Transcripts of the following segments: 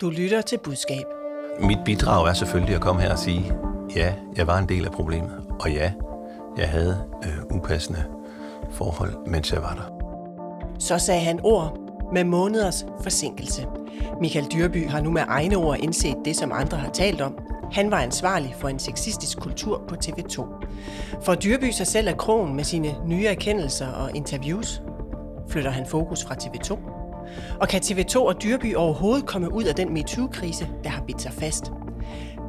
Du lytter til budskab. Mit bidrag er selvfølgelig at komme her og sige, ja, jeg var en del af problemet, og ja, jeg havde øh, upassende forhold, mens jeg var der. Så sagde han ord med måneders forsinkelse. Michael Dyrby har nu med egne ord indset det, som andre har talt om. Han var ansvarlig for en sexistisk kultur på TV2. For Dyrby sig selv af krogen med sine nye erkendelser og interviews, flytter han fokus fra TV2. Og kan TV2 og Dyrby overhovedet komme ud af den MeToo-krise, der har bidt sig fast?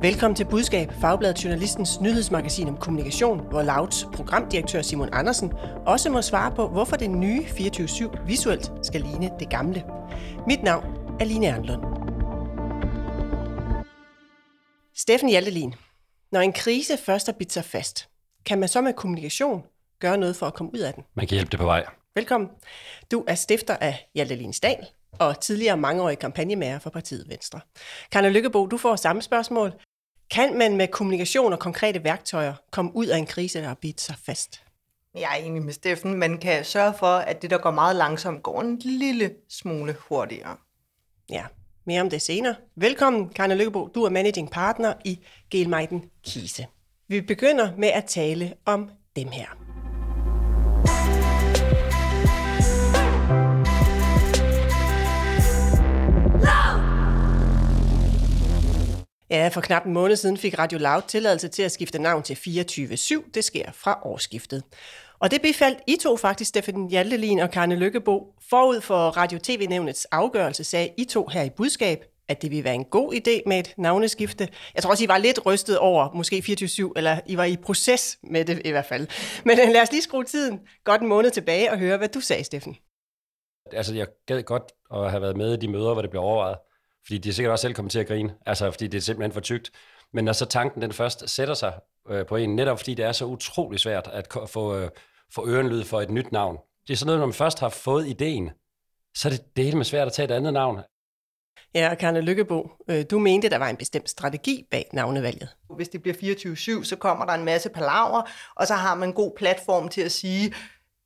Velkommen til Budskab, Fagbladet Journalistens nyhedsmagasin om kommunikation, hvor Louds programdirektør Simon Andersen også må svare på, hvorfor det nye 24-7 visuelt skal ligne det gamle. Mit navn er Line Erndlund. Steffen Hjaltelin, når en krise først er bidt sig fast, kan man så med kommunikation gøre noget for at komme ud af den? Man kan hjælpe det på vej. Velkommen. Du er stifter af Hjaltelin Dal og tidligere mangeårig kampagnemager for partiet Venstre. Karne Lykkebo, du får samme spørgsmål. Kan man med kommunikation og konkrete værktøjer komme ud af en krise, der har bidt sig fast? Jeg er enig med Steffen. Man kan sørge for, at det, der går meget langsomt, går en lille smule hurtigere. Ja, mere om det senere. Velkommen, Karne Lykkebo. Du er managing partner i Gelmeiden Kise. Vi begynder med at tale om dem her. Ja, for knap en måned siden fik Radio Loud tilladelse til at skifte navn til 24-7. Det sker fra årsskiftet. Og det bifaldt I to faktisk, Steffen Hjaltelin og Karne Lykkebo. Forud for Radio TV-nævnets afgørelse sagde I to her i budskab, at det ville være en god idé med et navneskifte. Jeg tror også, I var lidt rystet over, måske 24-7, eller I var i proces med det i hvert fald. Men øh, lad os lige skrue tiden godt en måned tilbage og høre, hvad du sagde, Steffen. Altså, jeg gad godt at have været med i de møder, hvor det blev overvejet. Fordi de er sikkert også selv kommet til at grine, altså fordi det er simpelthen for tykt. Men når så tanken den først sætter sig øh, på en, netop fordi det er så utrolig svært at få, øh, få ørenlyd for et nyt navn. Det er sådan noget, når man først har fået ideen, så er det delt med svært at tage et andet navn. Ja, Karne Lykkebo, øh, du mente, der var en bestemt strategi bag navnevalget. Hvis det bliver 24-7, så kommer der en masse palaver, og så har man en god platform til at sige,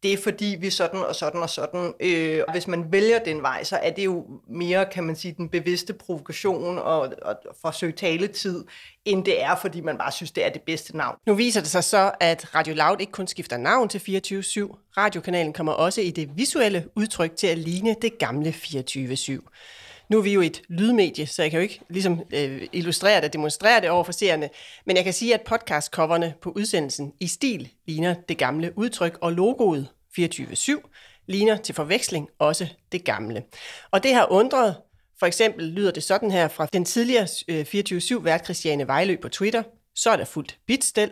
det er fordi vi sådan og sådan og sådan. Øh, og hvis man vælger den vej, så er det jo mere, kan man sige, den bevidste provokation og, og forsøge taletid, end det er, fordi man bare synes, det er det bedste navn. Nu viser det sig så, at Radio Loud ikke kun skifter navn til 24-7. Radiokanalen kommer også i det visuelle udtryk til at ligne det gamle 24-7. Nu er vi jo et lydmedie, så jeg kan jo ikke ligesom, øh, illustrere det og demonstrere det over for seerne, men jeg kan sige, at podcastcoverne på udsendelsen i stil ligner det gamle udtryk, og logoet 24-7 ligner til forveksling også det gamle. Og det har undret, for eksempel lyder det sådan her fra den tidligere øh, 24-7-vært Christiane Vejlø på Twitter, så er der fuldt bitstel,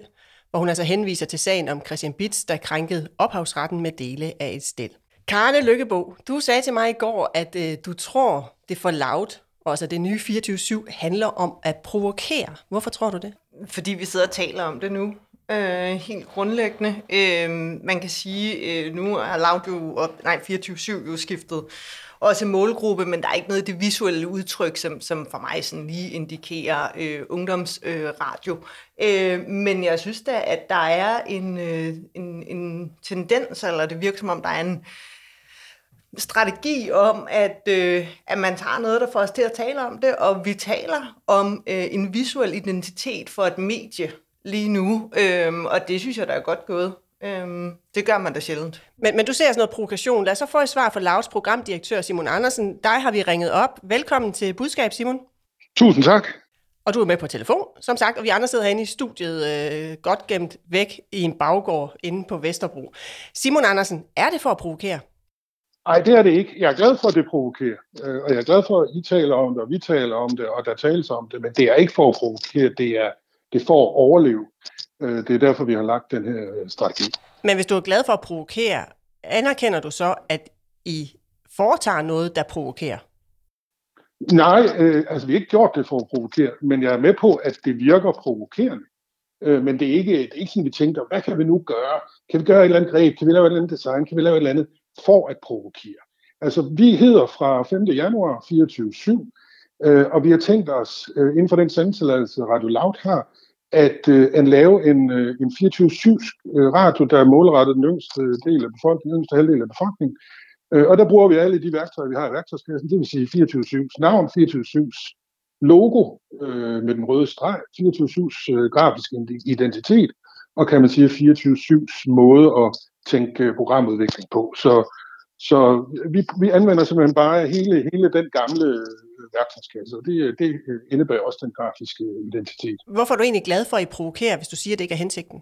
hvor hun altså henviser til sagen om Christian Bits, der krænkede ophavsretten med dele af et stel. Karne Lykkebo, du sagde til mig i går, at øh, du tror, det for loud, altså det nye 24-7, handler om at provokere. Hvorfor tror du det? Fordi vi sidder og taler om det nu. Øh, helt grundlæggende. Øh, man kan sige, øh, nu har Loud jo, op, nej, 24-7 jo skiftet også målgruppe, men der er ikke noget i det visuelle udtryk, som, som for mig sådan lige indikerer øh, ungdomsradio. Øh, øh, men jeg synes da, at der er en, øh, en, en tendens, eller det virker som om, der er en strategi om, at, øh, at man tager noget, der får os til at tale om det, og vi taler om øh, en visuel identitet for et medie lige nu, øh, og det synes jeg, der er godt gået. Øhm, det gør man da sjældent. Men, men du ser sådan noget provokation. Lad os så få et svar fra Lavs programdirektør Simon Andersen. Dig har vi ringet op. Velkommen til Budskab, Simon. Tusind tak. Og du er med på telefon, som sagt, og vi andre sidder herinde i studiet, øh, godt gemt væk i en baggård inde på Vesterbro. Simon Andersen, er det for at provokere? Nej, det er det ikke. Jeg er glad for, at det provokerer. Øh, og jeg er glad for, at I taler om det, og vi taler om det, og der tales om det. Men det er ikke for at provokere, det er, det er for at overleve. Øh, det er derfor, vi har lagt den her øh, strategi. Men hvis du er glad for at provokere, anerkender du så, at I foretager noget, der provokerer? Nej, øh, altså vi har ikke gjort det for at provokere, men jeg er med på, at det virker provokerende. Øh, men det er, ikke, det er ikke sådan, vi tænker, hvad kan vi nu gøre? Kan vi gøre et eller andet greb? Kan vi lave et eller andet design? Kan vi lave et eller andet for at provokere? Altså, vi hedder fra 5. januar 24-7, øh, og vi har tænkt os, øh, inden for den sendtilladelse Radio Loud har, at, øh, at lave en, øh, en 24-7 øh, radio, der er målrettet den yngste del af befolkningen, den yngste halvdel af befolkningen. Øh, og der bruger vi alle de værktøjer, vi har i værktøjskassen, det vil sige 24-7's navn, 24-7's logo øh, med den røde streg, 24-7's øh, grafiske identitet, og kan man sige 24-7's måde at tænke øh, programudvikling på. Så, så vi, vi anvender simpelthen bare hele, hele den gamle øh, værktøjskasse, og det, det indebærer også den grafiske identitet. Hvorfor er du egentlig glad for, at I provokerer, hvis du siger, at det ikke er hensigten?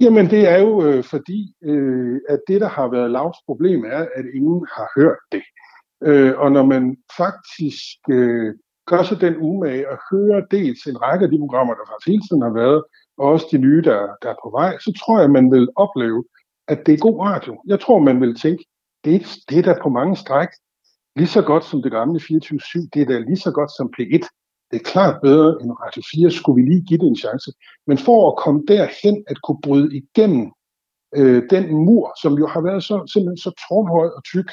Jamen, det er jo øh, fordi, øh, at det, der har været lavt problem, er, at ingen har hørt det. Øh, og når man faktisk øh, gør sig den umage at høre dels en række af de programmer, der faktisk hele tiden har været, og også de nye, der, der er på vej, så tror jeg, man vil opleve, at det er god radio. Jeg tror, man vil tænke, det, det er da på mange stræk lige så godt som det gamle 24-7, det er da lige så godt som P1. Det er klart bedre end Radio 4, skulle vi lige give det en chance. Men for at komme derhen, at kunne bryde igennem øh, den mur, som jo har været så, simpelthen så tårnhøj og tyk,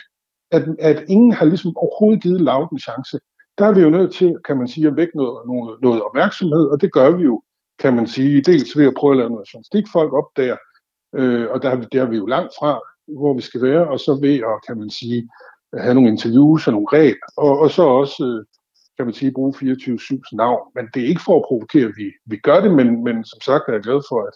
at, at ingen har ligesom overhovedet givet Loud en chance, der er vi jo nødt til, kan man sige, at vække noget, noget, noget opmærksomhed, og det gør vi jo, kan man sige, dels ved at prøve at lave noget journalistik, folk op der, øh, og der, der er vi jo langt fra, hvor vi skal være, og så ved at, kan man sige, have nogle interviews og nogle greb, og, og så også, øh, kan man sige, bruge 24-7's navn. Men det er ikke for at provokere, vi, vi gør det, men, men som sagt er jeg glad for, at,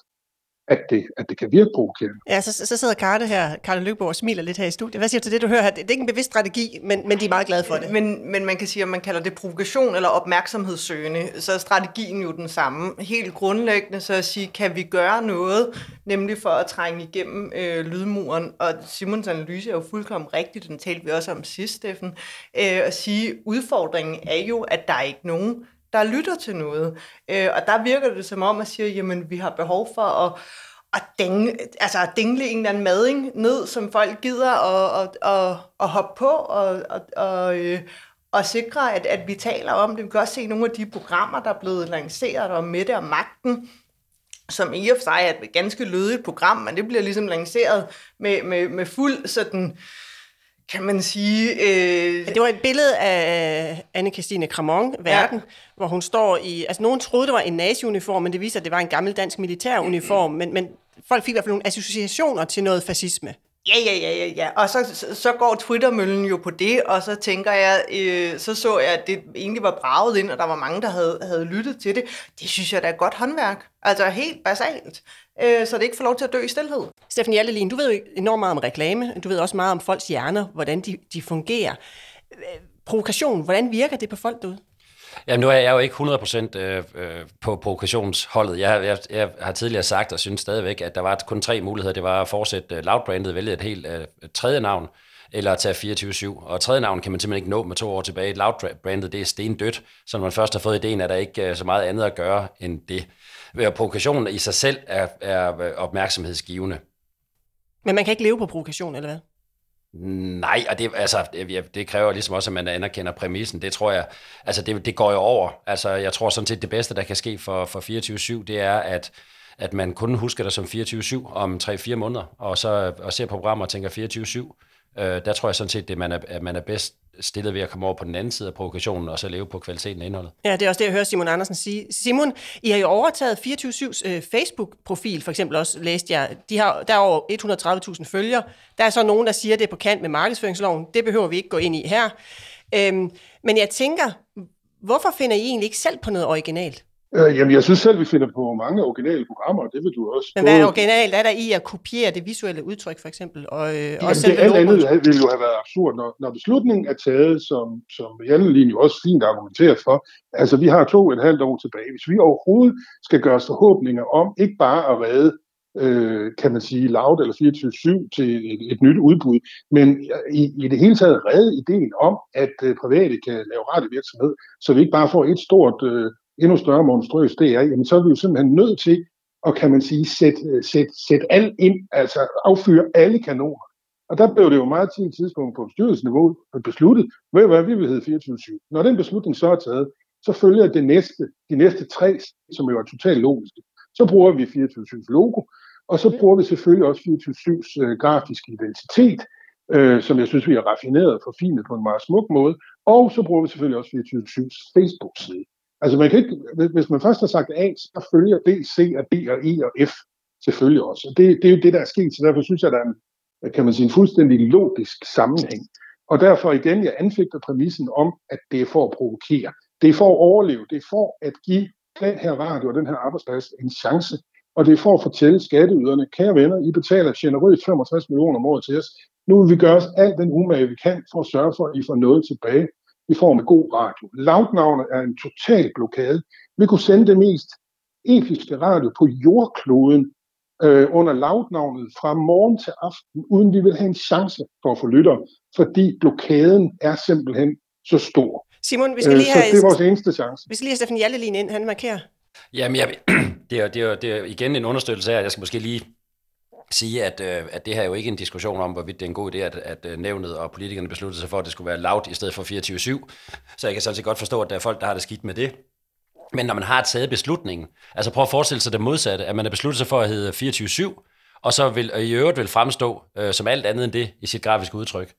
at det, at det kan virke provokerende. Ja, så, så sidder Karte her, Karte Løgborg, og smiler lidt her i studiet. Hvad siger du til det, du hører her? Det, det er ikke en bevidst strategi, men, men de er meget glade for det. Men, men man kan sige, at man kalder det provokation eller opmærksomhedssøgende, så er strategien jo den samme. Helt grundlæggende så at sige, kan vi gøre noget, nemlig for at trænge igennem øh, lydmuren, og Simons analyse er jo fuldkommen rigtig, den talte vi også om sidst, Steffen, øh, at sige, udfordringen er jo, at der er ikke nogen, der lytter til noget. Øh, og der virker det som om, at sige, jamen vi har behov for at, at, dingle, altså at dingle en eller anden mading ned, som folk gider at, at, at, at hoppe på og, og, og, øh, og sikre, at, at vi taler om det. Vi kan også se nogle af de programmer, der er blevet lanceret om Mette og Magten, som i og for sig er et ganske lødigt program, men det bliver ligesom lanceret med, med, med fuld sådan øh, kan man sige... Øh... Det var et billede af Anne-Christine Cramon, verden, ja. hvor hun står i... Altså, nogen troede, det var en nazi-uniform, men det viser, at det var en gammel dansk militæruniform, men, men folk fik i hvert fald nogle associationer til noget fascisme. Ja, ja, ja, ja, ja. Og så, så, så går Twittermøllen jo på det, og så tænker jeg, øh, så så jeg, at det egentlig var braget ind, og der var mange, der havde, havde lyttet til det. Det synes jeg, der er godt håndværk. Altså helt basalt. Øh, så det ikke får lov til at dø i stillhed. Steffen Hjaltelin, du ved jo enormt meget om reklame. Du ved også meget om folks hjerner, hvordan de, de fungerer. Øh, provokation, hvordan virker det på folk derude? Jamen nu er jeg jo ikke 100% øh, øh, på provokationsholdet. Jeg, jeg, jeg har tidligere sagt og synes stadigvæk, at der var kun tre muligheder. Det var at fortsætte Loud-brandet, vælge et helt uh, tredje navn, eller at tage 24-7. Og tredje navn kan man simpelthen ikke nå med to år tilbage. Loud-brandet, det er stendødt, så når man først har fået ideen, er der ikke så meget andet at gøre end det. Provokationen i sig selv er, er opmærksomhedsgivende. Men man kan ikke leve på provokation, eller hvad? Nej, og det, altså, det, det kræver ligesom også, at man anerkender præmissen. Det tror jeg, altså det, det går jo over. Altså, jeg tror sådan set, det bedste, der kan ske for, for 24-7, det er, at, at man kun husker det som 24-7 om 3-4 måneder, og så og ser på programmer og tænker 24-7. Øh, der tror jeg sådan set, det, man er, at man er bedst stillet ved at komme over på den anden side af provokationen, og så leve på kvaliteten af indholdet. Ja, det er også det, jeg hører Simon Andersen sige. Simon, I har jo overtaget 24-7's øh, Facebook-profil, for eksempel også, læste jeg. De har, der er over 130.000 følgere. Der er så nogen, der siger, at det er på kant med markedsføringsloven. Det behøver vi ikke gå ind i her. Øhm, men jeg tænker, hvorfor finder I egentlig ikke selv på noget originalt? Øh, jamen, jeg synes selv, vi finder på mange originale programmer, det vil du også. Men hvad er originalt? Er der i at kopiere det visuelle udtryk, for eksempel? Og, øh, jamen, også det alt andet ville jo have været absurd, når, når beslutningen er taget, som, som Janne jo også fint argumenterer for. Altså, vi har to et halvt år tilbage. Hvis vi overhovedet skal gøre os forhåbninger om, ikke bare at redde øh, kan man sige, Loud eller 24-7 til et, et nyt udbud, men i, i det hele taget redde ideen om, at øh, private kan lave radiovirksomhed, så vi ikke bare får et stort øh, endnu større monstrøs det er, jamen så er vi jo simpelthen nødt til at, kan man sige, sætte, øh, sætte, sætte alt ind, altså affyre alle kanoner. Og der blev det jo meget til tidspunkt på bestyrelsesniveau besluttet, ved hvad, vi vil hedde 24-7. Når den beslutning så er taget, så følger det næste, de næste tre, som jo er totalt logiske. Så bruger vi 24-7's logo, og så bruger vi selvfølgelig også 24-7's øh, grafiske identitet, øh, som jeg synes, vi har raffineret og forfinet på en meget smuk måde. Og så bruger vi selvfølgelig også 24-7's Facebook-side. Altså man kan ikke, hvis man først har sagt A, så følger B, C og D og E og F selvfølgelig også. Og det, det er jo det, der er sket, så derfor synes jeg, der er en, kan man sige, en fuldstændig logisk sammenhæng. Og derfor igen, jeg anfægter præmissen om, at det er for at provokere. Det er for at overleve. Det er for at give den her radio og den her arbejdsplads en chance. Og det er for at fortælle skatteyderne, kære venner, I betaler generøst 65 millioner om året til os. Nu vil vi gøre os alt den umage, vi kan, for at sørge for, at I får noget tilbage i form af god radio. Loudnavnet er en total blokade. Vi kunne sende det mest episke radio på jordkloden øh, under loudnavnet fra morgen til aften, uden vi vil have en chance for at få lyttere, fordi blokaden er simpelthen så stor. Simon, vi skal lige Øh, så have, det er vores eneste chance. vi skal lige have Steffen Jallelin ind. Han markerer. Jamen, jeg, det, er, det, er, det er igen en understøttelse af, at jeg skal måske lige sige, at, øh, at det her er jo ikke en diskussion om, hvorvidt det er en god idé, at, at øh, nævnet og politikerne besluttede sig for, at det skulle være lavt i stedet for 24-7. Så jeg kan sådan set godt forstå, at der er folk, der har det skidt med det. Men når man har taget beslutningen, altså prøv at forestille sig det modsatte, at man har besluttet sig for at hedde 24-7, og så vil, og i øvrigt vil fremstå øh, som alt andet end det i sit grafiske udtryk.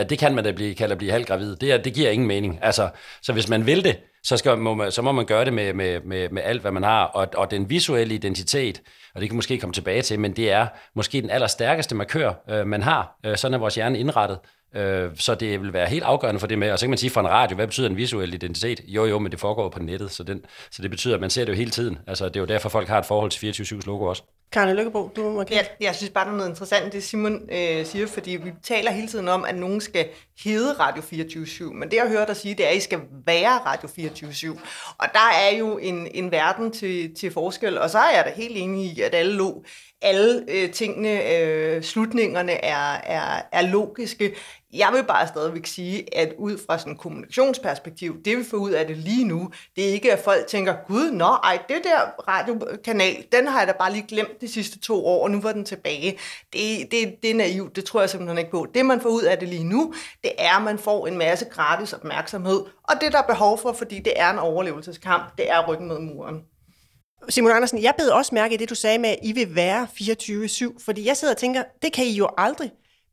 At det kan man da blive, kalde at blive halvgravid. Det, er, det giver ingen mening. Altså, så hvis man vil det, så, skal, må, man, så må man gøre det med, med, med, med alt, hvad man har. Og, og den visuelle identitet, og det kan måske komme tilbage til, men det er måske den allerstærkeste markør, øh, man har. Øh, sådan er vores hjerne indrettet. Øh, så det vil være helt afgørende for det med. Og så kan man sige fra en radio, hvad betyder en visuel identitet? Jo, jo, men det foregår på nettet, så, den, så det betyder, at man ser det jo hele tiden. Altså, det er jo derfor, folk har et forhold til 24-7's logo også. Karne Lykkebo, du markerer. Ja, jeg synes bare, der er noget interessant, det Simon øh, siger, fordi vi taler hele tiden om, at nogen skal hedde Radio 24-7, men det jeg hører dig sige, det er, at I skal være Radio 24-7. Og der er jo en, en verden til, til forskel, og så er jeg da helt enig i, at alle, lo, alle øh, tingene, øh, slutningerne er, er, er logiske. Jeg vil bare stadigvæk sige, at ud fra sådan et kommunikationsperspektiv, det vi får ud af det lige nu, det er ikke, at folk tænker, gud, nå, ej, det der radiokanal, den har jeg da bare lige glemt de sidste to år, og nu var den tilbage. Det, det, det er naivt, det tror jeg simpelthen ikke på. Det, man får ud af det lige nu, det er, at man får en masse gratis opmærksomhed, og det, der er behov for, fordi det er en overlevelseskamp, det er ryggen mod muren. Simon Andersen, jeg bed også mærke i det, du sagde med, at I vil være 24-7, fordi jeg sidder og tænker, det kan I jo aldrig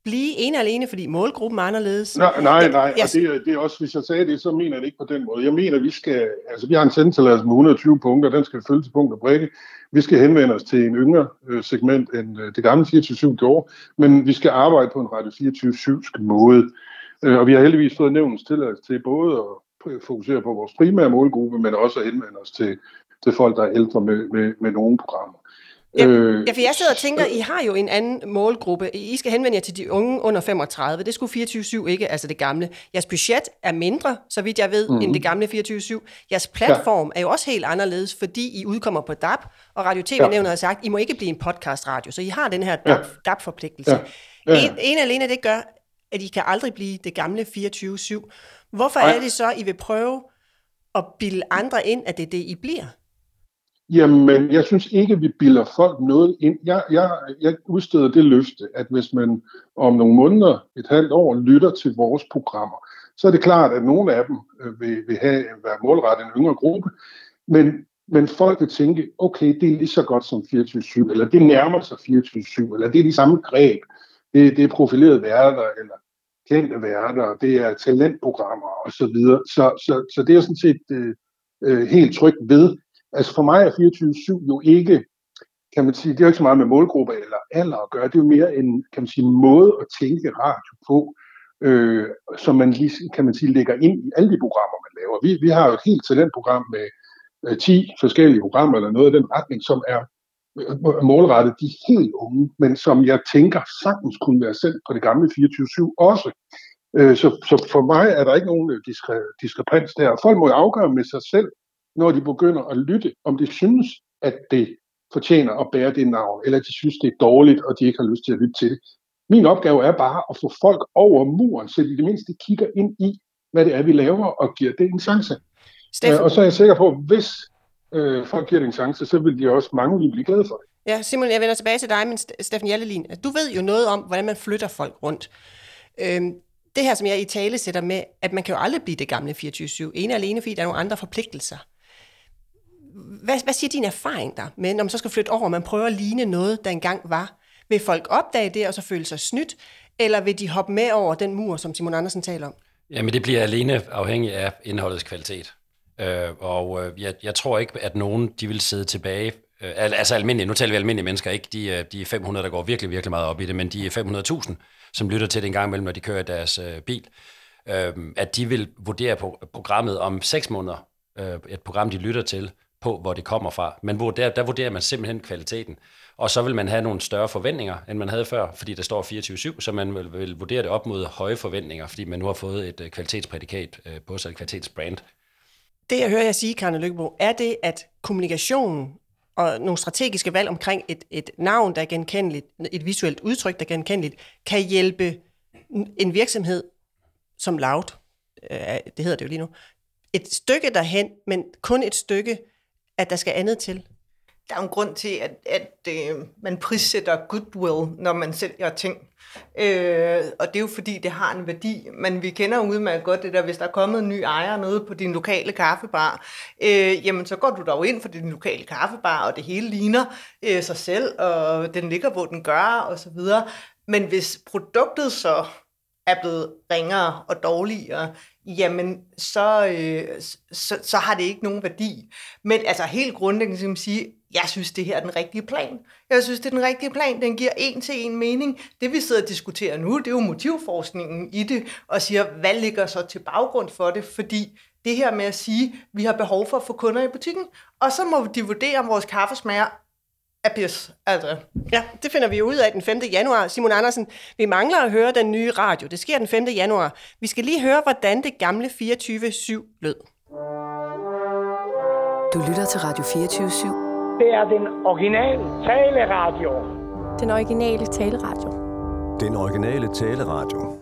blive ene alene, fordi målgruppen er anderledes. Nej, nej, nej. Jeg- Og det, er- det er også, hvis jeg sagde det, så mener jeg det ikke på den måde. Jeg mener, vi skal, altså vi har en sendetilladelse med 120 punkter, den skal følge til punkt og prikke. Vi skal henvende os til en yngre øh, segment, end øh, det gamle 24-7 gjorde, men vi skal arbejde på en Radio 24-7 måde. Øh, og vi har heldigvis fået nævnens tilladelse til både at fokusere på vores primære målgruppe, men også at henvende os til, til folk, der er ældre med, med, med nogle programmer. Ja, Øh, ja, for jeg sidder og tænker, I har jo en anden målgruppe. I skal henvende jer til de unge under 35. Det skulle 24-7 ikke, altså det gamle. Jeres budget er mindre, så vidt jeg ved, mm. end det gamle 24-7. Jeres platform ja. er jo også helt anderledes, fordi I udkommer på DAP, og Radio TV-nævnet har sagt, I må ikke blive en podcast-radio, så I har den her DAP, DAP-forpligtelse. Ja. Ja. En, en alene det gør, at I kan aldrig blive det gamle 24-7. Hvorfor Nej. er det så, I vil prøve at bilde andre ind, at det er det, I bliver? Jamen, jeg synes ikke, vi bilder folk noget ind. Jeg, jeg, jeg udsteder det løfte, at hvis man om nogle måneder, et halvt år, lytter til vores programmer, så er det klart, at nogle af dem øh, vil, vil have, være målrettet en yngre gruppe, men, men folk vil tænke, okay, det er lige så godt som 24-7, eller det nærmer sig 24-7, eller det er de samme greb. Det, det er profilerede værter, eller kendte værter, det er talentprogrammer osv. Så, videre. så, så, så det er jeg sådan set øh, øh, helt tryg ved. Altså for mig er 24-7 jo ikke, kan man sige, det er jo ikke så meget med målgruppe eller alder at gøre, det er jo mere en, kan man sige, måde at tænke radio på, øh, som man lige, kan man sige, lægger ind i alle de programmer, man laver. Vi, vi har jo et helt talentprogram med øh, 10 forskellige programmer eller noget i den retning, som er øh, målrettet de helt unge, men som jeg tænker sagtens kunne være sendt på det gamle 24-7 også. Øh, så, så for mig er der ikke nogen øh, diskre, diskrepans der. Folk må jo afgøre med sig selv, når de begynder at lytte, om de synes, at det fortjener at bære det navn, eller de synes, det er dårligt, og de ikke har lyst til at lytte til det. Min opgave er bare at få folk over muren, så de i det mindste kigger ind i, hvad det er, vi laver, og giver det en chance. Steffen, Øh, og så er jeg sikker på, at hvis øh, folk giver det en chance, så vil de også mange vil blive glade for det. Ja, Simon, jeg vender tilbage til dig, men St- Steffen Jallelin, du ved jo noget om, hvordan man flytter folk rundt. Øhm, det her, som jeg i tale sætter med, at man kan jo aldrig blive det gamle 24-7, ene alene, fordi der er nogle andre forpligtelser. Hvad, hvad siger din erfaring der med, når man så skal flytte over, og man prøver at ligne noget, der engang var? Vil folk opdage det, og så føle sig snydt, eller vil de hoppe med over den mur, som Simon Andersen taler om? Jamen, det bliver alene afhængigt af indholdets kvalitet. Øh, og øh, jeg, jeg tror ikke, at nogen de vil sidde tilbage. Øh, altså almindelige, nu taler vi almindelige mennesker, ikke de, øh, de 500, der går virkelig, virkelig meget op i det, men de 500.000, som lytter til det en gang imellem, når de kører deres øh, bil, øh, at de vil vurdere på programmet om 6 måneder, øh, et program, de lytter til, på hvor det kommer fra. Men hvor der, der vurderer man simpelthen kvaliteten. Og så vil man have nogle større forventninger, end man havde før, fordi der står 24-7, så man vil, vil vurdere det op mod høje forventninger, fordi man nu har fået et øh, kvalitetsprædikat øh, på sig, et kvalitetsbrand. Det, jeg hører jer sige, Karne Lykkebo, er det, at kommunikationen og nogle strategiske valg omkring et, et navn, der er genkendeligt, et visuelt udtryk, der er genkendeligt, kan hjælpe en virksomhed som Loud, øh, det hedder det jo lige nu, et stykke derhen, men kun et stykke, at der skal andet til. Der er en grund til, at, at øh, man prissætter goodwill, når man sælger ting. Øh, og det er jo fordi, det har en værdi. Men vi kender udmærket godt det der, hvis der er kommet en ny ejer nede på din lokale kaffebar, øh, jamen så går du dog ind for din lokale kaffebar, og det hele ligner øh, sig selv, og den ligger, hvor den gør, og så videre. Men hvis produktet så er blevet ringere og dårligere, jamen så, øh, så, så har det ikke nogen værdi. Men altså helt grundlæggende kan man sige, jeg synes, det her er den rigtige plan. Jeg synes, det er den rigtige plan. Den giver en til en mening. Det vi sidder og diskuterer nu, det er jo motivforskningen i det, og siger, hvad ligger så til baggrund for det? Fordi det her med at sige, vi har behov for at få kunder i butikken, og så må de vurdere, om vores kaffe smager af pis. Altså. Ja, det finder vi ud af den 5. januar. Simon Andersen, vi mangler at høre den nye radio. Det sker den 5. januar. Vi skal lige høre, hvordan det gamle 24-7 lød. Du lytter til Radio 24 /7. Det er den originale taleradio. Den originale taleradio. Den originale taleradio.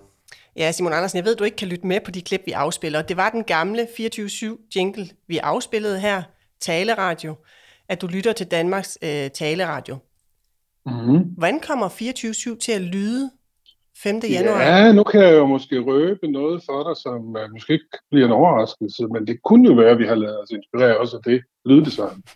Ja, Simon Andersen, jeg ved, du ikke kan lytte med på de klip, vi afspiller. Det var den gamle 24-7 jingle, vi afspillede her, taleradio, at du lytter til Danmarks øh, taleradio. Mm-hmm. Hvordan kommer 24-7 til at lyde 5. januar? Ja, nu kan jeg jo måske røbe noget for dig, som uh, måske ikke bliver en overraskelse, men det kunne jo være, at vi har lavet os inspirere også af det lyddesign.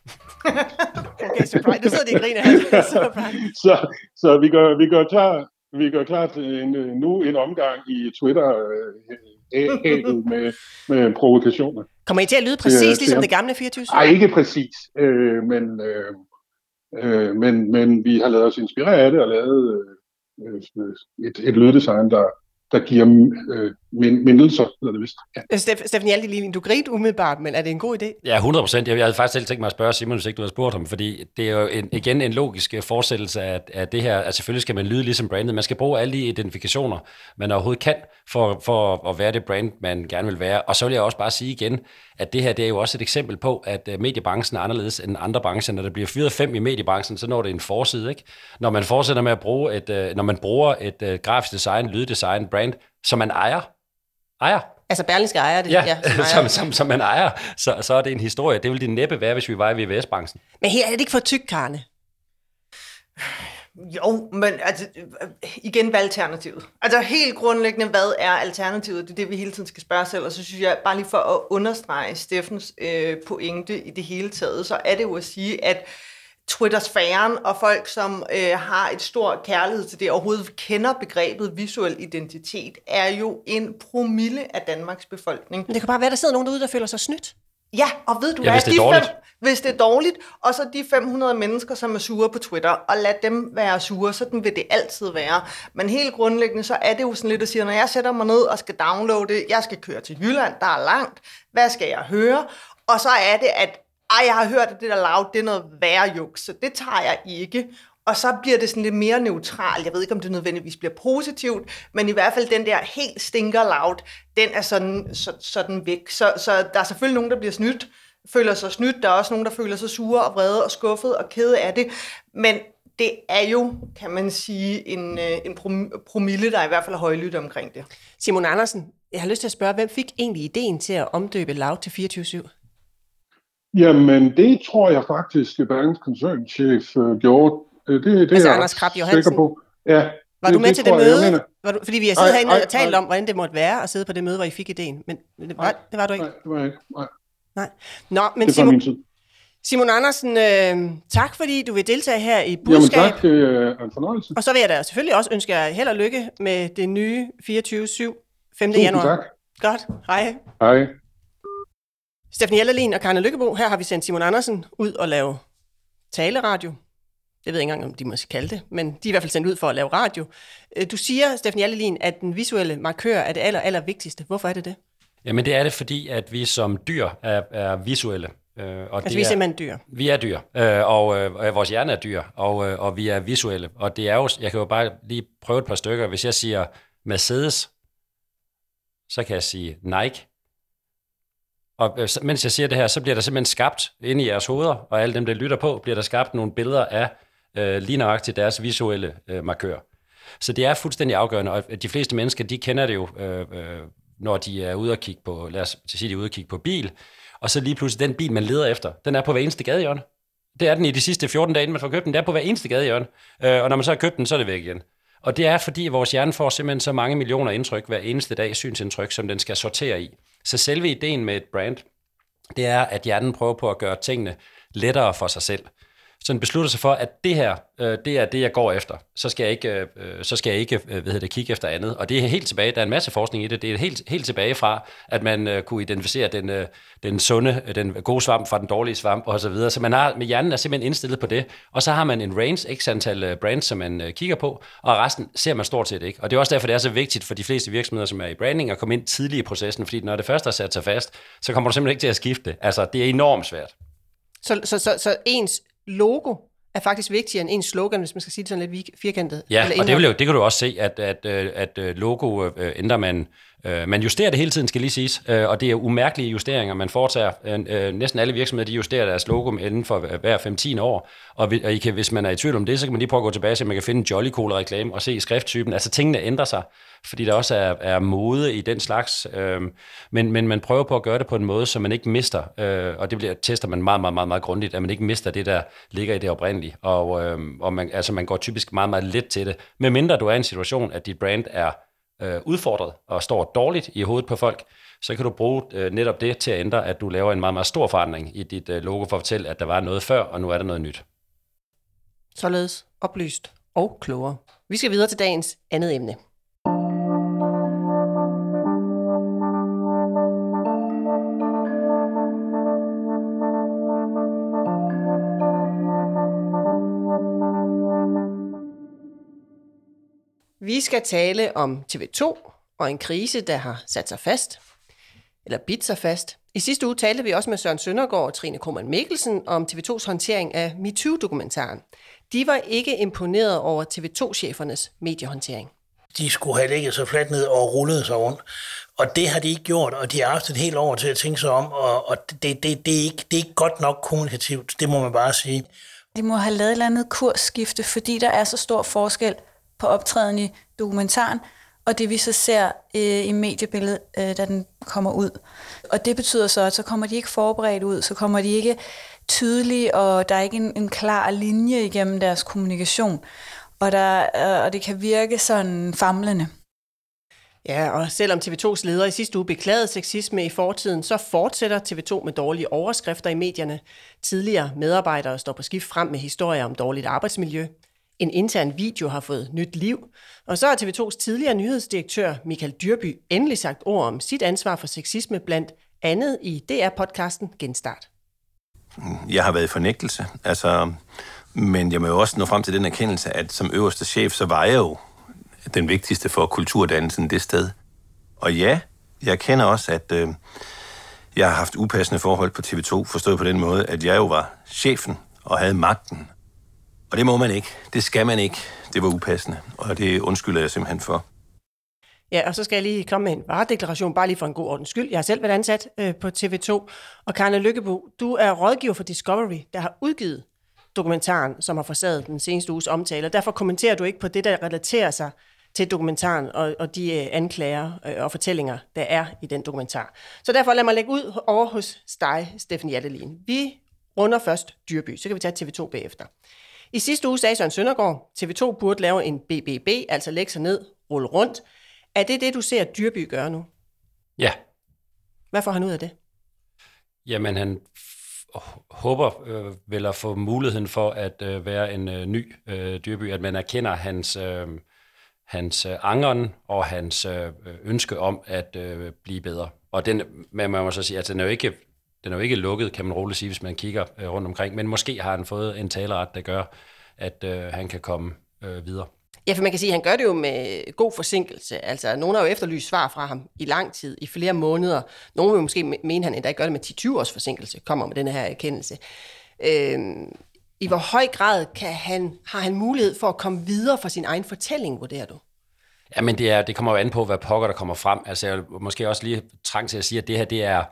Okay, surprise. Nu sidder de og griner her. Så, så vi gør, vi gør klar, vi gør klar til en, øh, nu en omgang i Twitter øh, med, med provokationer. Kommer I til at lyde præcis Det er- ligesom det gamle 24 Nej, ikke præcis, øh, men, øh, øh, men, men vi har lavet os inspirere af det og lavet øh, et, et lyddesign, der, der giver øh, min, mindelser, hedder det vist. Ja. Steff- Steffen Hjalte, du grinte umiddelbart, men er det en god idé? Ja, 100 procent. Jeg havde faktisk selv tænkt mig at spørge Simon, hvis ikke du havde spurgt ham, fordi det er jo en, igen en logisk øh, fortsættelse af, af det her. Altså selvfølgelig skal man lyde ligesom brandet. Man skal bruge alle de identifikationer, man overhovedet kan, for, for at være det brand, man gerne vil være. Og så vil jeg også bare sige igen, at det her det er jo også et eksempel på, at øh, mediebranchen er anderledes end andre brancher. Når der bliver fyret fem i mediebranchen, så når det en forside. Ikke? Når man fortsætter med at bruge et, øh, når man bruger et øh, grafisk design, lyddesign, brand, som man ejer, ejer, Altså Berlingske ejer det. ja, ja som ejer. som, som, som man ejer, så, så er det en historie. Det ville det næppe være, hvis vi var i VVS-branchen. Men her er det ikke for tyk, Karne. Jo, men altså, øh, igen, hvad er alternativet? Altså helt grundlæggende, hvad er alternativet? Det er det, vi hele tiden skal spørge os selv, og så synes jeg, bare lige for at understrege Steffens øh, pointe i det hele taget, så er det jo at sige, at Twitter-sfæren og folk, som øh, har et stort kærlighed til det, overhovedet kender begrebet visuel identitet, er jo en promille af Danmarks befolkning. Men det kan bare være, der sidder nogen derude, der føler sig snydt. Ja, og ved du Ja, hvad? hvis det er de dårligt. Fem, hvis det er dårligt, og så de 500 mennesker, som er sure på Twitter, og lad dem være sure, sådan vil det altid være. Men helt grundlæggende, så er det jo sådan lidt at sige, når jeg sætter mig ned og skal downloade, jeg skal køre til Jylland, der er langt, hvad skal jeg høre? Og så er det, at ej, jeg har hørt, at det der lav, det er noget værre juks, så det tager jeg ikke. Og så bliver det sådan lidt mere neutralt. Jeg ved ikke, om det nødvendigvis bliver positivt, men i hvert fald den der helt stinker loud, den er sådan, så, sådan væk. Så, så der er selvfølgelig nogen, der bliver snydt, føler sig snydt. Der er også nogen, der føler sig sure og vrede og skuffet og kede af det. Men det er jo, kan man sige, en, øh, en promille, der er i hvert fald er højlydt omkring det. Simon Andersen, jeg har lyst til at spørge, hvem fik egentlig ideen til at omdøbe Loud til 24-7? Jamen, det tror jeg faktisk, at Bergens koncernchef øh, gjorde. Øh, Det, det Altså er jeg Anders Krab Johansen? sikker på. Ja, Var du med til det jeg. Jeg møde? mener- Var du, fordi vi har siddet Ej, herinde ej, og talt ej. om, hvordan det måtte være at sidde på det møde, hvor I fik ideen. Men det var, det var du ikke. Nej, det var jeg ikke. Nej, Nej. Nå, men det Simon. Simon Andersen, øh, tak fordi du vil deltage her i Jamen budskab. tak, det er en fornøjelse. Og så vil jeg da selvfølgelig også ønske jer held og lykke med det nye 24-7 5. Tusind januar. tak. Godt. Hej. Hej. Steffen Hjellerlin og Karne Lykkebo, her har vi sendt Simon Andersen ud og lave taleradio. Jeg ved ikke engang, om de måske kalde det, men de er i hvert fald sendt ud for at lave radio. Øh, Du siger, Steffen Hjellerlin, at den visuelle markør er det aller, aller vigtigste. Hvorfor er det det? Jamen det er det, fordi at vi som dyr er, er visuelle. Øh, og altså det vi er simpelthen dyr? Vi er dyr, øh, og øh, vores hjerne er dyr, og, øh, og vi er visuelle. Og det er jo, jeg kan jo bare lige prøve et par stykker. Hvis jeg siger Mercedes, så kan jeg sige Nike. Og øh, mens jeg siger det her, så bliver der simpelthen skabt inde i jeres hoveder, og alle dem, der lytter på, bliver der skabt nogle billeder af øh, lige nøjagtigt deres visuelle øh, markør. Så det er fuldstændig afgørende, og de fleste mennesker, de kender det jo, øh, øh, når de er ude og kigge på, lad os sige, de er ude og kigge på bil, og så lige pludselig den bil, man leder efter, den er på hver eneste gadehjørne. Det er den i de sidste 14 dage, inden man får købt den. Det er på hver eneste gadehjørne. Øh, og når man så har købt den, så er det væk igen. Og det er, fordi vores hjerne får simpelthen så mange millioner indtryk hver eneste dag, synsindtryk, som den skal sortere i. Så selve ideen med et brand, det er, at hjernen prøver på at gøre tingene lettere for sig selv sådan beslutter sig for, at det her, øh, det er det, jeg går efter. Så skal jeg ikke, øh, øh, så skal jeg ikke øh, hvad hedder det, kigge efter andet. Og det er helt tilbage, der er en masse forskning i det, det er helt, helt tilbage fra, at man øh, kunne identificere den, øh, den sunde, øh, den gode svamp fra den dårlige svamp osv. Så, videre. så man har, med hjernen er simpelthen indstillet på det. Og så har man en range, x antal øh, brands, som man øh, kigger på, og resten ser man stort set ikke. Og det er også derfor, det er så vigtigt for de fleste virksomheder, som er i branding, at komme ind tidligt i processen, fordi når det først har sat sig fast, så kommer du simpelthen ikke til at skifte. Altså, det er enormt svært. Så, så, så, så ens logo er faktisk vigtigere end en slogan, hvis man skal sige det sådan lidt firkantet. Ja, og det, vil jo, det kan du også se, at, at, at logo øh, ændrer man Øh, man justerer det hele tiden, skal lige siges, øh, og det er umærkelige justeringer, man foretager. Øh, øh, næsten alle virksomheder de justerer deres logo inden for hver 5-10 år, og, vi, og I kan, hvis man er i tvivl om det, så kan man lige prøve at gå tilbage, så man kan finde en Jolly Cola reklame og se skrifttypen. Altså tingene ændrer sig, fordi der også er, er mode i den slags, øh, men, men man prøver på at gøre det på en måde, så man ikke mister, øh, og det bliver, tester man meget, meget, meget, meget grundigt, at man ikke mister det, der ligger i det oprindelige, og, øh, og man, altså man går typisk meget, meget let til det, medmindre du er i en situation, at dit brand er øh, udfordret og står dårligt i hovedet på folk, så kan du bruge øh, netop det til at ændre, at du laver en meget, meget stor forandring i dit øh, logo for at fortælle, at der var noget før, og nu er der noget nyt. Således oplyst og klogere. Vi skal videre til dagens andet emne. Vi skal tale om TV2 og en krise, der har sat sig fast, eller bidt sig fast. I sidste uge talte vi også med Søren Søndergaard og Trine Krohmann Mikkelsen om TV2's håndtering af MeToo-dokumentaren. De var ikke imponeret over TV2-chefernes mediehåndtering. De skulle have ligget så fladt ned og rullet sig rundt. Og det har de ikke gjort, og de har haft et helt år til at tænke sig om, og, og det, det, det, er ikke, det er ikke godt nok kommunikativt, det må man bare sige. De må have lavet et eller andet kursskifte, fordi der er så stor forskel på optræden i dokumentaren, og det vi så ser øh, i mediebilledet, øh, da den kommer ud. Og det betyder så, at så kommer de ikke forberedt ud, så kommer de ikke tydelige, og der er ikke en, en klar linje igennem deres kommunikation. Og, der, øh, og det kan virke sådan famlende. Ja, og selvom TV2's leder i sidste uge beklagede sexisme i fortiden, så fortsætter TV2 med dårlige overskrifter i medierne. Tidligere medarbejdere står på skift frem med historier om dårligt arbejdsmiljø. En intern video har fået nyt liv, og så har TV2's tidligere nyhedsdirektør Michael Dyrby endelig sagt ord om sit ansvar for sexisme blandt andet i DR-podcasten Genstart. Jeg har været i fornægtelse, altså, men jeg må jo også nå frem til den erkendelse, at som øverste chef, så var jeg jo den vigtigste for kulturdannelsen det sted. Og ja, jeg kender også, at øh, jeg har haft upassende forhold på TV2, forstået på den måde, at jeg jo var chefen og havde magten og det må man ikke. Det skal man ikke. Det var upassende, og det undskylder jeg simpelthen for. Ja, og så skal jeg lige komme med en varedeklaration, bare lige for en god ordens skyld. Jeg har selv været ansat øh, på TV2, og Karne Lykkebo, du er rådgiver for Discovery, der har udgivet dokumentaren, som har forsaget den seneste uges omtale, derfor kommenterer du ikke på det, der relaterer sig til dokumentaren og, og de øh, anklager øh, og fortællinger, der er i den dokumentar. Så derfor lad mig lægge ud over hos dig, Steffen Jattelin. Vi runder først Dyrby, så kan vi tage TV2 bagefter. I sidste uge sagde Søren Søndergaard, TV2 burde lave en BBB, altså lægge sig ned, rulle rundt. Er det det, du ser Dyrby gøre nu? Ja. Hvad får han ud af det? Jamen, han håber øh, vel at få muligheden for at øh, være en øh, ny øh, dyrby, at man erkender hans, øh, hans øh, angeren og hans øh, ønske om at øh, blive bedre. Og den, man må så sige, at den er jo ikke den er jo ikke lukket, kan man roligt sige, hvis man kigger øh, rundt omkring, men måske har han fået en taleret, der gør, at øh, han kan komme øh, videre. Ja, for man kan sige, at han gør det jo med god forsinkelse. Altså, nogen har jo efterlyst svar fra ham i lang tid, i flere måneder. Nogle vil måske mene, at han endda gør det med 10-20 års forsinkelse, kommer med den her erkendelse. Øhm, I hvor høj grad kan han, har han mulighed for at komme videre fra sin egen fortælling, vurderer du? Ja, men det, er, det kommer jo an på, hvad pokker der kommer frem. Altså, jeg måske også lige trang til at sige, at det her, det er,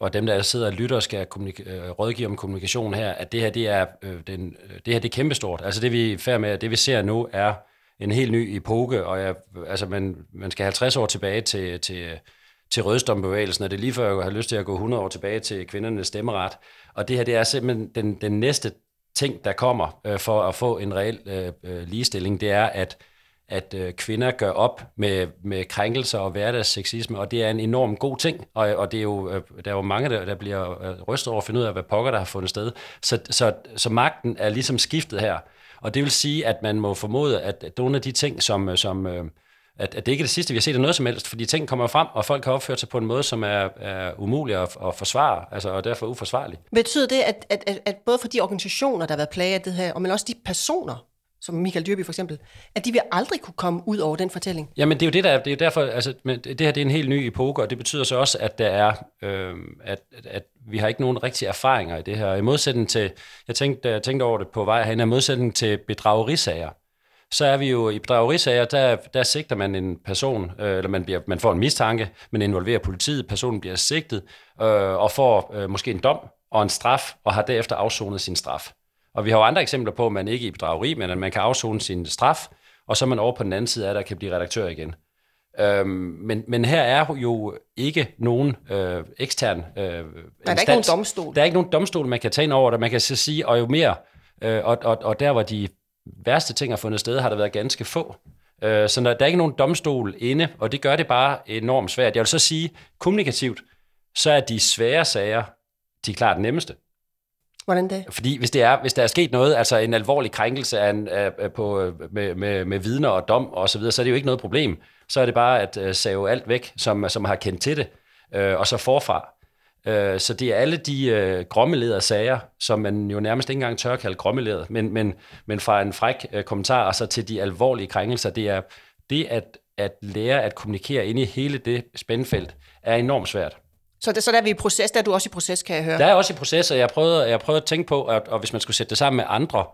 og dem, der sidder og lytter, skal kommunik- øh, rådgive om kommunikation her, at det her, det er, øh, den, det her, det er kæmpestort. Altså, det vi er færd med, det vi ser nu, er en helt ny epoke, og jeg, altså, man, man skal 50 år tilbage til, til, til rødstombevægelsen, og det er lige før, jeg har lyst til at gå 100 år tilbage til kvindernes stemmeret. Og det her, det er simpelthen den, den næste ting, der kommer øh, for at få en reel øh, øh ligestilling, det er, at at øh, kvinder gør op med, med krænkelser og hverdagsseksisme, og det er en enorm god ting, og, og det er jo, øh, der er jo mange, der, der bliver øh, rystet over at finde ud af, hvad pokker der har fundet sted. Så, så, så magten er ligesom skiftet her, og det vil sige, at man må formode, at nogle af de ting, som, øh, som øh, at, at det ikke er det sidste, vi har set af noget som helst, fordi ting kommer frem, og folk har opført sig på en måde, som er, er umulig at, at forsvare, altså, og derfor uforsvarlig. Betyder det, at, at, at, at både for de organisationer, der har været plaget af det her, og men også de personer, som Michael Dyrby for eksempel, at de vil aldrig kunne komme ud over den fortælling. Jamen det er jo det, der, det er jo derfor, altså, det her det er en helt ny epoke, og det betyder så også, at der er, øh, at, at vi har ikke nogen rigtige erfaringer i det her. I modsætning til, jeg tænkte, jeg tænkte over det på vej herinde, i modsætning til bedragerisager, så er vi jo i bedragerisager, der, der sigter man en person, øh, eller man, bliver, man får en mistanke, man involverer politiet, personen bliver sigtet, øh, og får øh, måske en dom og en straf, og har derefter afsonet sin straf. Og vi har jo andre eksempler på, at man ikke i bedrageri, men at man kan afzone sin straf, og så er man over på den anden side af, der kan blive redaktør igen. Øhm, men, men her er jo ikke nogen øh, ekstern øh, Der er ikke nogen domstol. Der er ikke nogen domstol, man kan tage ind over det. Man kan så sige, og jo mere, øh, og, og, og der hvor de værste ting har fundet sted, har der været ganske få. Øh, så der, der er ikke nogen domstol inde, og det gør det bare enormt svært. Jeg vil så sige, kommunikativt, så er de svære sager, de er klart nemmeste. Hvordan det? Fordi hvis, det er, hvis der er sket noget, altså en alvorlig krænkelse af en, af, på, øh, med, med, med vidner og dom og så videre, så er det jo ikke noget problem. Så er det bare at uh, save alt væk, som, som har kendt til det, uh, og så forfra. Uh, så det er alle de uh, grommeledede sager, som man jo nærmest ikke engang tør at kalde grommeledede, men, men, men fra en fræk uh, kommentar og så til de alvorlige krænkelser, det er det at, at lære at kommunikere ind i hele det spændfelt, er enormt svært. Så, det, så der er vi i proces, der er du også i proces, kan jeg høre. Der er også i proces, og jeg prøvede, jeg prøvede at tænke på, at, og hvis man skulle sætte det sammen med andre,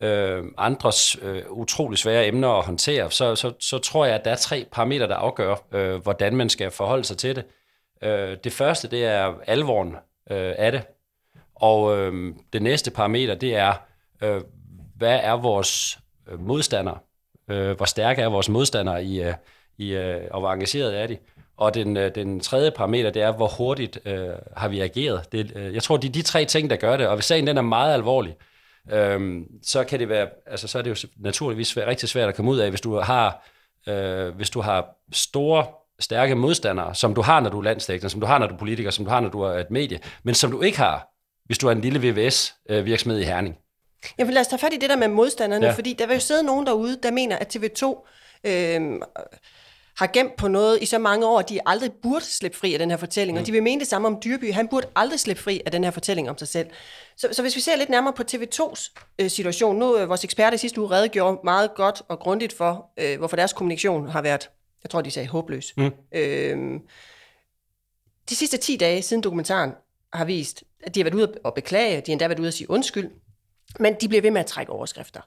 øh, andres øh, utrolig svære emner at håndtere, så, så, så tror jeg, at der er tre parametre, der afgør, øh, hvordan man skal forholde sig til det. Øh, det første, det er alvoren øh, af det, og øh, det næste parameter, det er, øh, hvad er vores øh, modstandere? Øh, hvor stærke er vores modstandere i, øh, i, øh, og hvor engageret er de? Og den, øh, den tredje parameter, det er, hvor hurtigt øh, har vi ageret. Det, øh, jeg tror, det er de tre ting, der gør det. Og hvis sagen den er meget alvorlig, øh, så kan det være, altså så er det jo naturligvis svært, rigtig svært at komme ud af, hvis du har, øh, hvis du har store stærke modstandere, som du har, når du er landstækkende, som du har, når du er politiker, som du har, når du er et medie, men som du ikke har, hvis du er en lille VVS-virksomhed øh, i Herning. Jeg vil lade os tage fat i det der med modstanderne, ja. fordi der vil jo sidde nogen derude, der mener, at TV2 øh, har gemt på noget i så mange år, at de aldrig burde slippe fri af den her fortælling. Mm. Og de vil mene det samme om Dyrby. Han burde aldrig slippe fri af den her fortælling om sig selv. Så, så hvis vi ser lidt nærmere på TV2's øh, situation, nu øh, vores eksperter i sidste uge redegjorde meget godt og grundigt for, øh, hvorfor deres kommunikation har været, jeg tror de sagde, håbløs. Mm. Øh, de sidste 10 dage siden dokumentaren har vist, at de har været ude og beklage, de har endda været ude at sige undskyld, men de bliver ved med at trække overskrifter.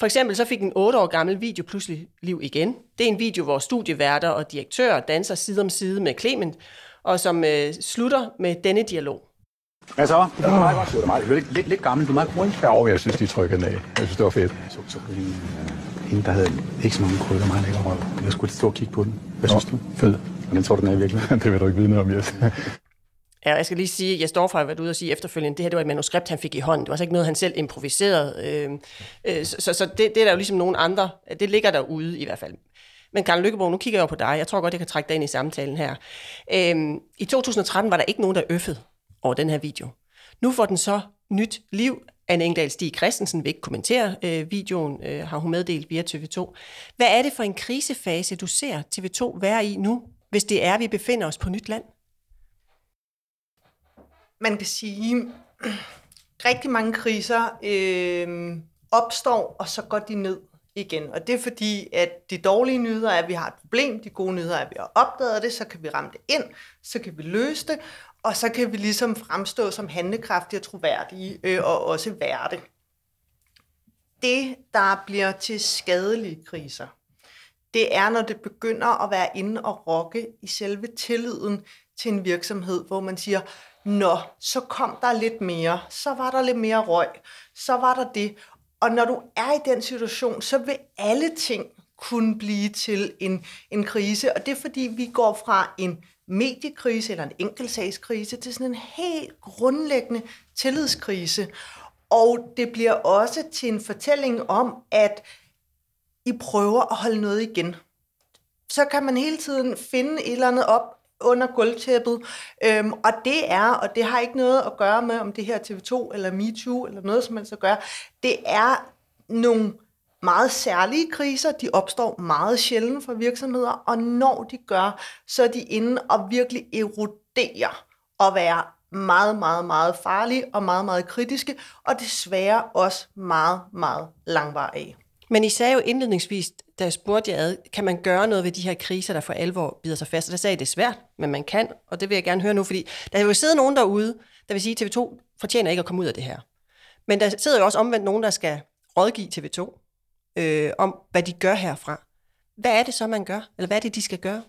For eksempel så fik en 8 år gammel video pludselig liv igen. Det er en video, hvor studieværter og direktører danser side om side med Clement, og som øh, slutter med denne dialog. Hvad så? Det er meget godt. Det er meget, lidt, lidt, lidt gammel. Du er meget brun. Ja, jeg synes, de trykker af. Jeg synes, det var fedt. Så, så en, øh, en, der havde ikke så mange krykker, meget lækker røv. Jeg skulle stå og kigge på den. Hvad synes du? Fed. Hvordan tror du, den er i virkeligheden? det vil du ikke vide noget om, yes. Ja, jeg skal lige sige, at jeg står fra at været ude og sige efterfølgende, det her det var et manuskript, han fik i hånden. Det var altså ikke noget, han selv improviserede. Øh, øh, så så, så det, det er der jo ligesom nogen andre, det ligger derude i hvert fald. Men Karl Lykkeborg, nu kigger jeg jo på dig. Jeg tror godt, jeg kan trække dig ind i samtalen her. Øh, I 2013 var der ikke nogen, der øffede over den her video. Nu får den så nyt liv. Anne Engdahl Stig Christensen vil ikke kommentere øh, videoen, øh, har hun meddelt via TV2. Hvad er det for en krisefase, du ser TV2 være i nu, hvis det er, at vi befinder os på nyt land? Man kan sige, rigtig mange kriser øh, opstår, og så går de ned igen. Og det er fordi, at de dårlige nyheder er, at vi har et problem. De gode nyheder er, at vi har opdaget det, så kan vi ramme det ind, så kan vi løse det, og så kan vi ligesom fremstå som handlekraftige og troværdige, øh, og også være det. Det, der bliver til skadelige kriser, det er, når det begynder at være inde og rokke i selve tilliden til en virksomhed, hvor man siger, nå, så kom der lidt mere, så var der lidt mere røg, så var der det. Og når du er i den situation, så vil alle ting kunne blive til en, en krise, og det er fordi, vi går fra en mediekrise eller en enkeltsagskrise til sådan en helt grundlæggende tillidskrise. Og det bliver også til en fortælling om, at I prøver at holde noget igen. Så kan man hele tiden finde et eller andet op under gulvtæppet, øhm, og det er, og det har ikke noget at gøre med, om det her TV2 eller MeToo eller noget som helst at gøre, det er nogle meget særlige kriser, de opstår meget sjældent for virksomheder, og når de gør, så er de inde og virkelig eroderer og være meget, meget, meget farlige og meget, meget kritiske, og desværre også meget, meget langvarige. Men I sagde jo indledningsvis, da jeg spurgte jer ad, kan man gøre noget ved de her kriser, der for alvor bider sig fast? Og der sagde I, det er svært, men man kan, og det vil jeg gerne høre nu, fordi der vil jo sidde nogen derude, der vil sige, at TV2 fortjener ikke at komme ud af det her. Men der sidder jo også omvendt nogen, der skal rådgive TV2 øh, om, hvad de gør herfra. Hvad er det så, man gør? Eller hvad er det, de skal gøre?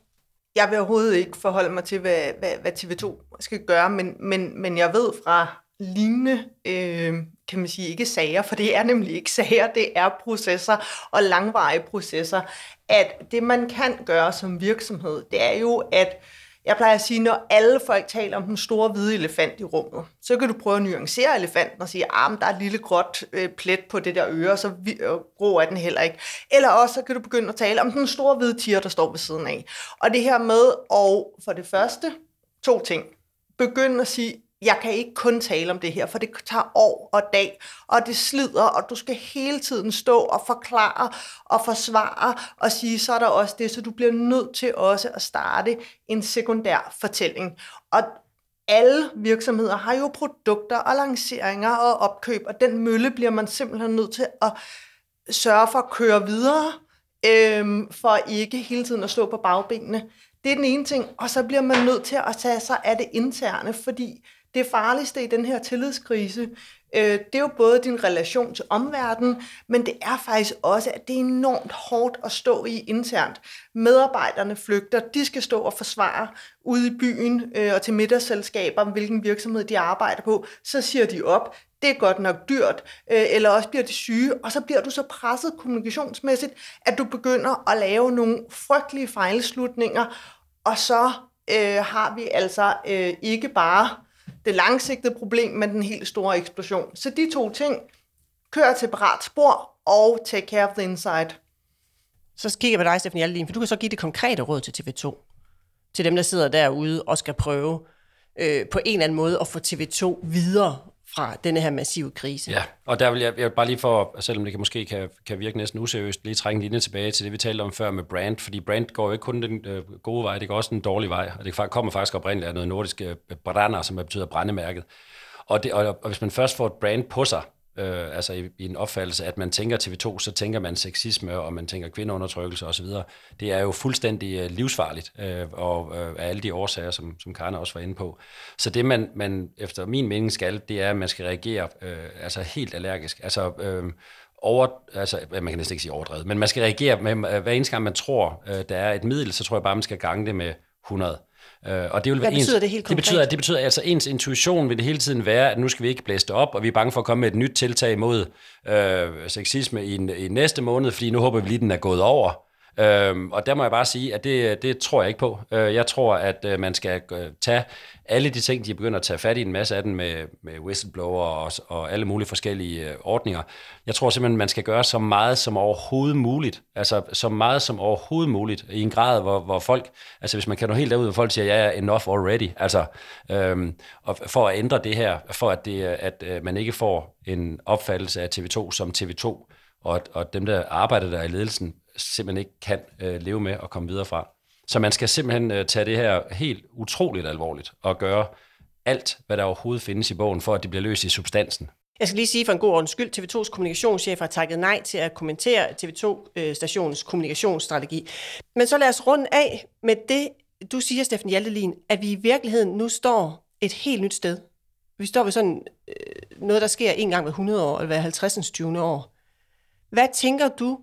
Jeg vil overhovedet ikke forholde mig til, hvad, hvad, hvad TV2 skal gøre, men, men, men jeg ved fra lignende, øh, kan man sige, ikke sager, for det er nemlig ikke sager, det er processer og langvarige processer, at det man kan gøre som virksomhed, det er jo, at jeg plejer at sige, når alle folk taler om den store hvide elefant i rummet, så kan du prøve at nuancere elefanten og sige, at ah, der er et lille gråt øh, plet på det der øre, så vi, øh, grå er den heller ikke. Eller også så kan du begynde at tale om den store hvide tiger, der står ved siden af. Og det her med, og for det første, to ting. Begynd at sige, jeg kan ikke kun tale om det her, for det tager år og dag, og det slider, og du skal hele tiden stå og forklare og forsvare og sige, så er der også det, så du bliver nødt til også at starte en sekundær fortælling. Og alle virksomheder har jo produkter og lanceringer og opkøb, og den mølle bliver man simpelthen nødt til at sørge for at køre videre, øhm, for ikke hele tiden at stå på bagbenene. Det er den ene ting, og så bliver man nødt til at tage sig af det interne, fordi det farligste i den her tillidskrise, øh, det er jo både din relation til omverdenen, men det er faktisk også, at det er enormt hårdt at stå i internt. Medarbejderne flygter, de skal stå og forsvare ude i byen øh, og til middagsselskaber, hvilken virksomhed de arbejder på. Så siger de op, det er godt nok dyrt, øh, eller også bliver de syge, og så bliver du så presset kommunikationsmæssigt, at du begynder at lave nogle frygtelige fejlslutninger, og så øh, har vi altså øh, ikke bare det langsigtede problem, men den helt store eksplosion. Så de to ting, kør til parat spor og take care of the inside. Så kigger jeg på dig, Stefan Aldelin, for du kan så give det konkrete råd til TV2. Til dem, der sidder derude og skal prøve øh, på en eller anden måde at få TV2 videre fra denne her massive krise. Ja, og der vil jeg, jeg bare lige for, selvom det kan, måske kan, kan virke næsten useriøst, lige trænge linje tilbage til det, vi talte om før med brand, fordi brand går jo ikke kun den øh, gode vej, det går også den dårlige vej, og det kommer faktisk oprindeligt af noget nordisk øh, brander, som betyder brændemærket. Og, det, og, og hvis man først får et brand på sig, øh, altså i, i en opfattelse, at man tænker TV2, så tænker man sexisme, og man tænker kvindeundertrykkelse osv. Det er jo fuldstændig øh, livsfarligt, øh, og øh, af alle de årsager, som, som Karne også var inde på. Så det, man, man efter min mening skal, det er, at man skal reagere øh, altså helt allergisk. Altså, øh, over, altså, man kan næsten ikke sige overdrevet, men man skal reagere med, hver eneste gang man tror, øh, der er et middel, så tror jeg bare, man skal gange det med 100. Øh, og det vil Hvad betyder ens, det helt konkret? Det betyder, det betyder altså, ens intuition vil det hele tiden være, at nu skal vi ikke blæse det op, og vi er bange for at komme med et nyt tiltag mod øh, sexisme i, i næste måned, fordi nu håber vi lige, den er gået over. Øhm, og der må jeg bare sige, at det, det tror jeg ikke på. Øh, jeg tror, at øh, man skal øh, tage alle de ting, de begynder at tage fat i, en masse af den med, med whistleblower og, og alle mulige forskellige øh, ordninger. Jeg tror simpelthen, man skal gøre så meget som overhovedet muligt. Altså så meget som overhovedet muligt i en grad, hvor, hvor folk, altså hvis man kan nå helt derud, hvor folk siger, ja, er enough already. Altså øhm, og for at ændre det her, for at, det, at øh, man ikke får en opfattelse af TV2 som TV2, og, og dem, der arbejder der i ledelsen, simpelthen ikke kan øh, leve med og komme videre fra. Så man skal simpelthen øh, tage det her helt utroligt alvorligt og gøre alt, hvad der overhovedet findes i bogen, for at det bliver løst i substansen. Jeg skal lige sige for en god ordens skyld, TV2's kommunikationschef har takket nej til at kommentere TV2-stationens øh, kommunikationsstrategi. Men så lad os runde af med det, du siger, Steffen Hjaltelin, at vi i virkeligheden nu står et helt nyt sted. Vi står ved sådan øh, noget, der sker en gang hver 100 år, eller hver 50. 20. år. Hvad tænker du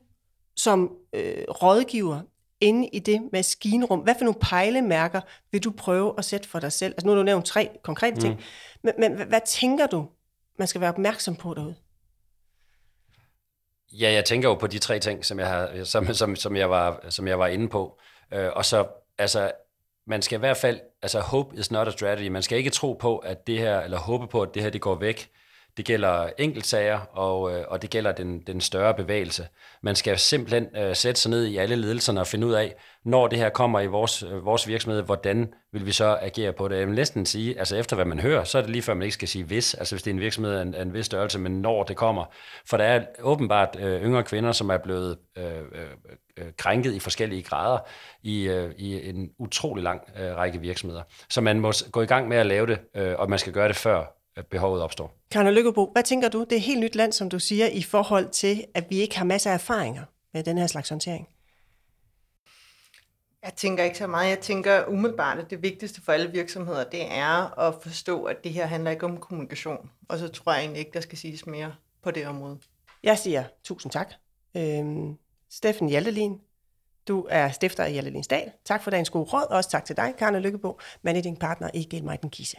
som øh, rådgiver inde i det maskinrum? Hvad for nogle pejlemærker vil du prøve at sætte for dig selv? Altså nu har du nævnt tre konkrete ting, mm. men, men hvad, hvad tænker du, man skal være opmærksom på derude? Ja, jeg tænker jo på de tre ting, som jeg, har, som, som, som jeg, var, som jeg var inde på. Øh, og så, altså, man skal i hvert fald, altså hope is not a strategy. Man skal ikke tro på, at det her, eller håbe på, at det her, det går væk. Det gælder enkeltsager, og, øh, og det gælder den, den større bevægelse. Man skal simpelthen øh, sætte sig ned i alle ledelserne og finde ud af, når det her kommer i vores, øh, vores virksomhed, hvordan vil vi så agere på det? Jeg vil næsten sige, altså efter hvad man hører, så er det lige før man ikke skal sige hvis, altså hvis det er en virksomhed af en, af en vis størrelse, men når det kommer. For der er åbenbart øh, yngre kvinder, som er blevet øh, øh, øh krænket i forskellige grader i, øh, i en utrolig lang øh, række virksomheder. Så man må gå i gang med at lave det, øh, og man skal gøre det før behovet opstår. Karne Lykkebo, hvad tænker du? Det er et helt nyt land, som du siger, i forhold til, at vi ikke har masser af erfaringer med den her slags håndtering. Jeg tænker ikke så meget. Jeg tænker umiddelbart, at det vigtigste for alle virksomheder, det er at forstå, at det her handler ikke om kommunikation. Og så tror jeg egentlig ikke, der skal siges mere på det område. Jeg siger tusind tak. Øhm, Steffen Hjaltelin, du er stifter af Hjaltelins Dal. Tak for dagens gode råd, og også tak til dig, Karne Lykkebo, managing partner i Gain Kise.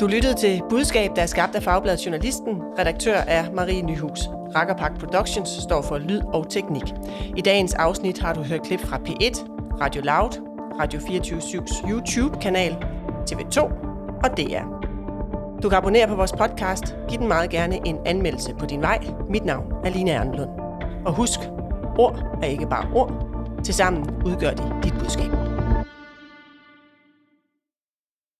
Du lyttede til Budskab, der er skabt af Fagbladet Journalisten. Redaktør er Marie Nyhus. Rakkerpak Productions står for lyd og teknik. I dagens afsnit har du hørt klip fra P1, Radio Loud, Radio 24-7's YouTube-kanal, TV2 og DR. Du kan abonnere på vores podcast. Giv den meget gerne en anmeldelse på din vej. Mit navn er Line Ernlund. Og husk, ord er ikke bare ord. Tilsammen udgør de dit budskab.